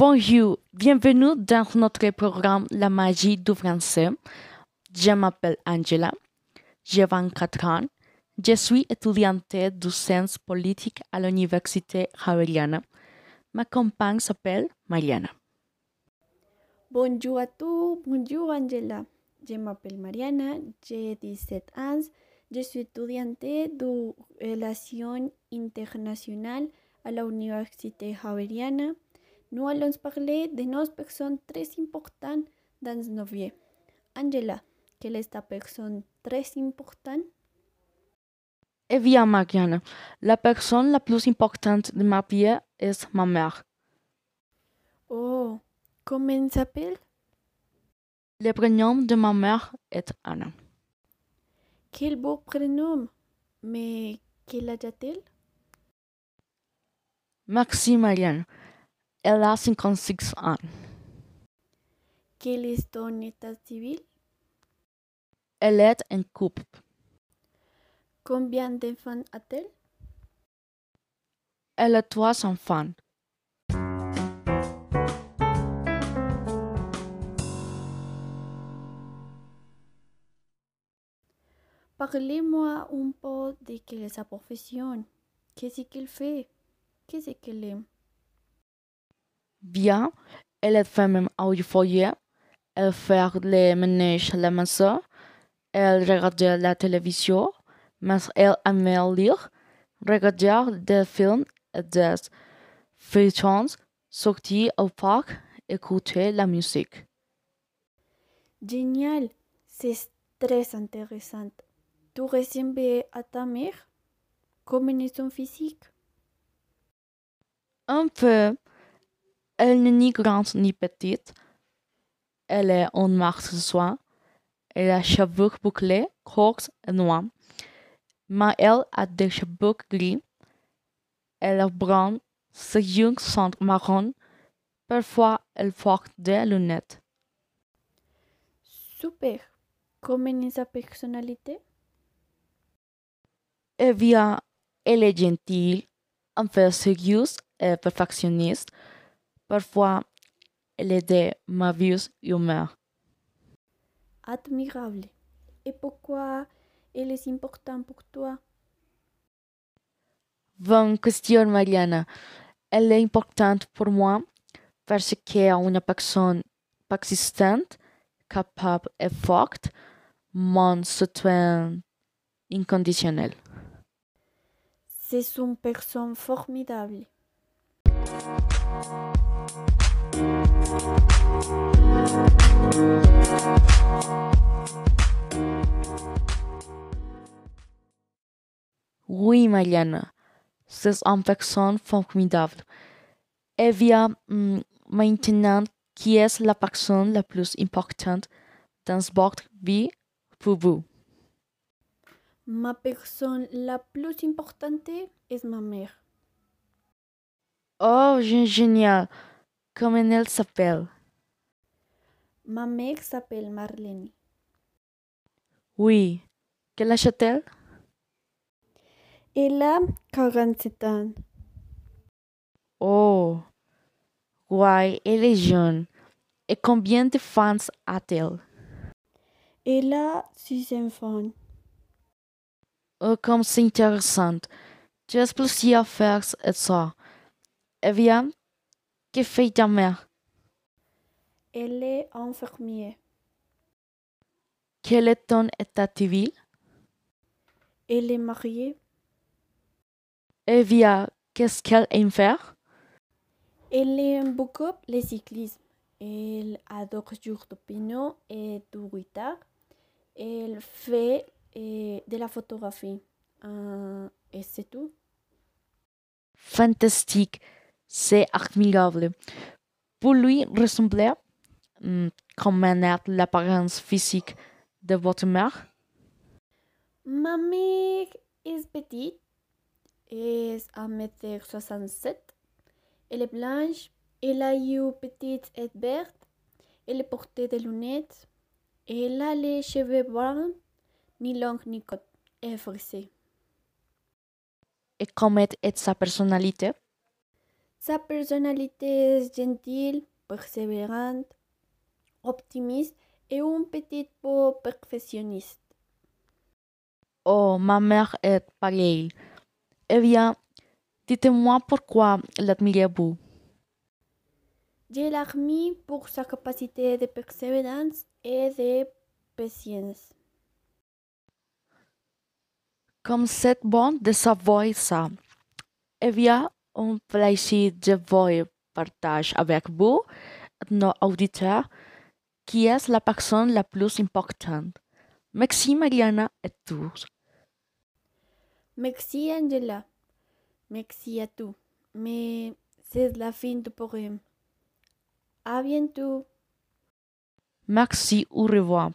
Bonjour, bienvenue dans notre programme La magie du français. Je m'appelle Angela, j'ai 24 ans, je suis étudiante de sciences politiques à l'Université Javeriana. Ma compagne s'appelle Mariana. Bonjour à tous, bonjour Angela. Je m'appelle Mariana, j'ai 17 ans, je suis étudiante de relations internationales à l'Université Javeriana. Nous allons parler de nos personnes très importantes dans nos vies. Angela, quelle est ta personne très importante? Eh bien, Mariana, la personne la plus importante de ma vie est ma mère. Oh, comment s'appelle? Le prénom de ma mère est Anna. Quel beau prénom! Mais quel âge a-t-elle? Merci, Marianne. Elle a 56 ans. Quel est ton état civil? Elle est en couple. Combien d'enfants a-t-elle? Elle a trois enfants. Parlez-moi un peu de quelle est sa profession. Qu'est-ce qu'elle fait? Qu'est-ce qu'elle aime? Bien, elle est femme au foyer. Elle fait le ménage à la maison. Elle regarde la télévision. Mais elle aime lire, regarder des films et des feuilletons, sortir au parc, écouter la musique. Génial! C'est très intéressant. Tu ressembles à ta mère? Comment est son physique? Un peu. Elle n'est ni grande ni petite. Elle est en marche de soin. Elle a cheveux bouclés, courts et noirs. Mais elle a des cheveux gris. Elle est brune. Ses yeux sont marrons. Parfois, elle porte des lunettes. Super! Comment est sa personnalité? Eh bien, elle est gentille, un peu sérieuse et perfectionniste. Parfois, elle est de mauvaise humeur. Admirable. Et pourquoi elle est importante pour toi? Bonne question, Mariana. Elle est importante pour moi parce qu'elle est une personne persistante, capable et forte, mon soutien inconditionnel. C'est une personne formidable. Oui, Mariana, c'est une personne formidable. Et bien, mm, maintenant, qui est la personne la plus importante dans votre vie pour vous? Ma personne la plus importante est ma mère. Oh, gé- génial! Comment elle s'appelle? Ma mère s'appelle Marlene. Oui. Quel âge a-t-elle? Elle a 47 ans. Oh, ouais, elle est jeune. Et combien de fans a-t-elle? Elle a six enfants. Oh, comme c'est intéressant. J'ai plusieurs frères et sœurs. Eh bien, que fait ta mère? Elle est infirmière. Quel est ton état civil? Elle est mariée. Eh bien, qu'est-ce qu'elle aime faire? Elle aime beaucoup le cyclisme. Elle adore jouer du piano et du guitare. Elle fait eh, de la photographie. Euh, et c'est tout. Fantastique. C'est admirable. Pour lui ressembler, hmm, comment est l'apparence physique de votre mère? Ma mère est petite. Est 1m67. Elle est blanche. Elle a une petite tête verte. Elle porte des lunettes. Elle a les cheveux bruns, ni longs ni courts, et frisés. Et comment est sa personnalité? Sa personnalité est gentille, persévérante, optimiste et un petit peu perfectionniste. Oh, ma mère est pareille. Eh bien, dites-moi pourquoi l'admirez-vous? Je l'admire pour sa capacité de persévérance et de patience. Comme c'est bon de savoir ça. Eh bien, un plaisir de vous partager avec vous, nos auditeurs, qui est la personne la plus importante. Merci Mariana et tous. Merci Angela. Merci à tous. Mais c'est la fin du poème. À bientôt. Merci, au revoir.